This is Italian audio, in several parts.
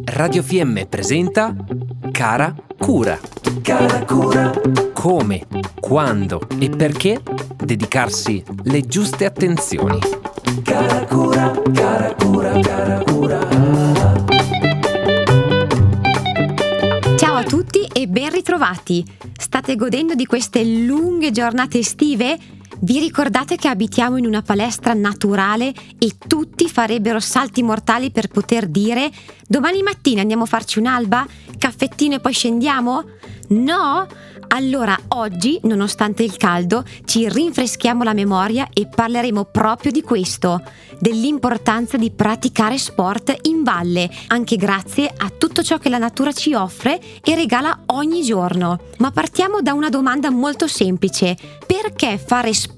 Radio FM presenta Cara Cura. Cara cura, Come, quando e perché dedicarsi le giuste attenzioni. cara cura, cara cura, cara cura. Ciao a tutti e ben ritrovati. State godendo di queste lunghe giornate estive? Vi ricordate che abitiamo in una palestra naturale e tutti farebbero salti mortali per poter dire domani mattina andiamo a farci un'alba? Caffettino e poi scendiamo? No? Allora oggi, nonostante il caldo, ci rinfreschiamo la memoria e parleremo proprio di questo, dell'importanza di praticare sport in valle, anche grazie a tutto ciò che la natura ci offre e regala ogni giorno. Ma partiamo da una domanda molto semplice. Perché fare sport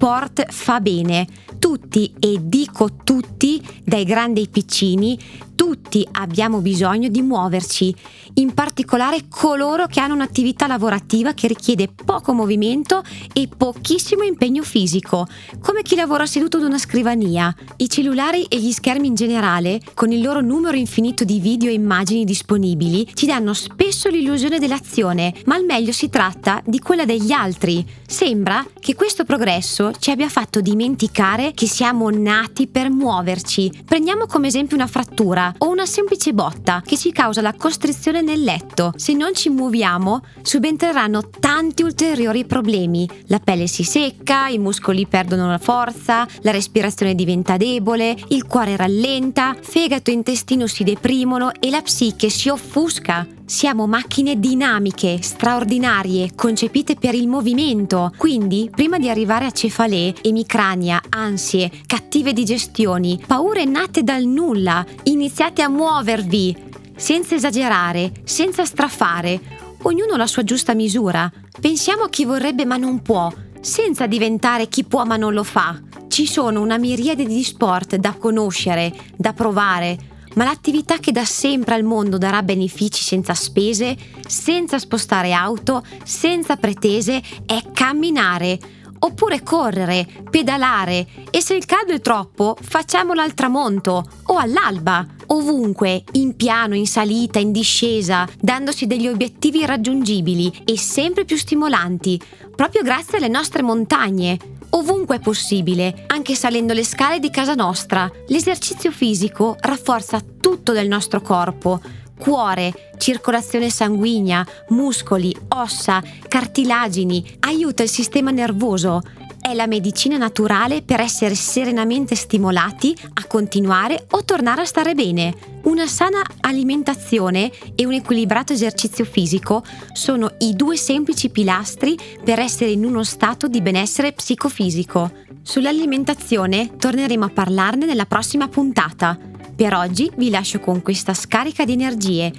fa bene? Tutti, e dico tutti, dai grandi ai piccini, tutti abbiamo bisogno di muoverci, in particolare coloro che hanno un'attività lavorativa che richiede poco movimento e pochissimo impegno fisico, come chi lavora seduto ad una scrivania. I cellulari e gli schermi in generale, con il loro numero infinito di video e immagini disponibili, ci danno spesso l'illusione dell'azione, ma al meglio si tratta di quella degli altri. Sembra che questo progresso ci abbia fatto dimenticare che siamo nati per muoverci. Prendiamo come esempio una frattura o una semplice botta che ci causa la costrizione nel letto. Se non ci muoviamo, subentreranno tanti ulteriori problemi. La pelle si secca, i muscoli perdono la forza, la respirazione diventa debole, il cuore rallenta, fegato e intestino si deprimono e la psiche si offusca. Siamo macchine dinamiche, straordinarie, concepite per il movimento. Quindi, prima di arrivare a cefalee, emicrania, ansie, cattive digestioni, paure nate dal nulla, iniziate a muovervi, senza esagerare, senza strafare, ognuno la sua giusta misura. Pensiamo a chi vorrebbe ma non può, senza diventare chi può ma non lo fa. Ci sono una miriade di sport da conoscere, da provare, ma l'attività che da sempre al mondo darà benefici senza spese, senza spostare auto, senza pretese, è camminare. Oppure correre, pedalare e se il caldo è troppo, facciamolo al tramonto o all'alba, ovunque, in piano, in salita, in discesa, dandosi degli obiettivi raggiungibili e sempre più stimolanti, proprio grazie alle nostre montagne. Ovunque è possibile, anche salendo le scale di casa nostra. L'esercizio fisico rafforza tutto del nostro corpo. Cuore, circolazione sanguigna, muscoli, ossa, cartilagini, aiuta il sistema nervoso. È la medicina naturale per essere serenamente stimolati a continuare o tornare a stare bene. Una sana alimentazione e un equilibrato esercizio fisico sono i due semplici pilastri per essere in uno stato di benessere psicofisico. Sull'alimentazione torneremo a parlarne nella prossima puntata. Per oggi vi lascio con questa scarica di energie.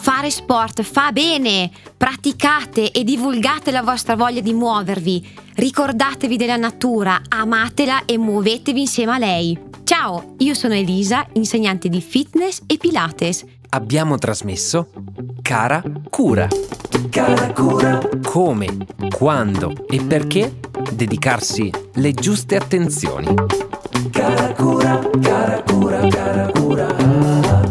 Fare sport fa bene! Praticate e divulgate la vostra voglia di muovervi. Ricordatevi della natura, amatela e muovetevi insieme a lei. Ciao, io sono Elisa, insegnante di fitness e pilates. Abbiamo trasmesso Cara Cura. Cara cura, Come, quando e perché dedicarsi le giuste attenzioni. cara cura, cara cura, cara cura.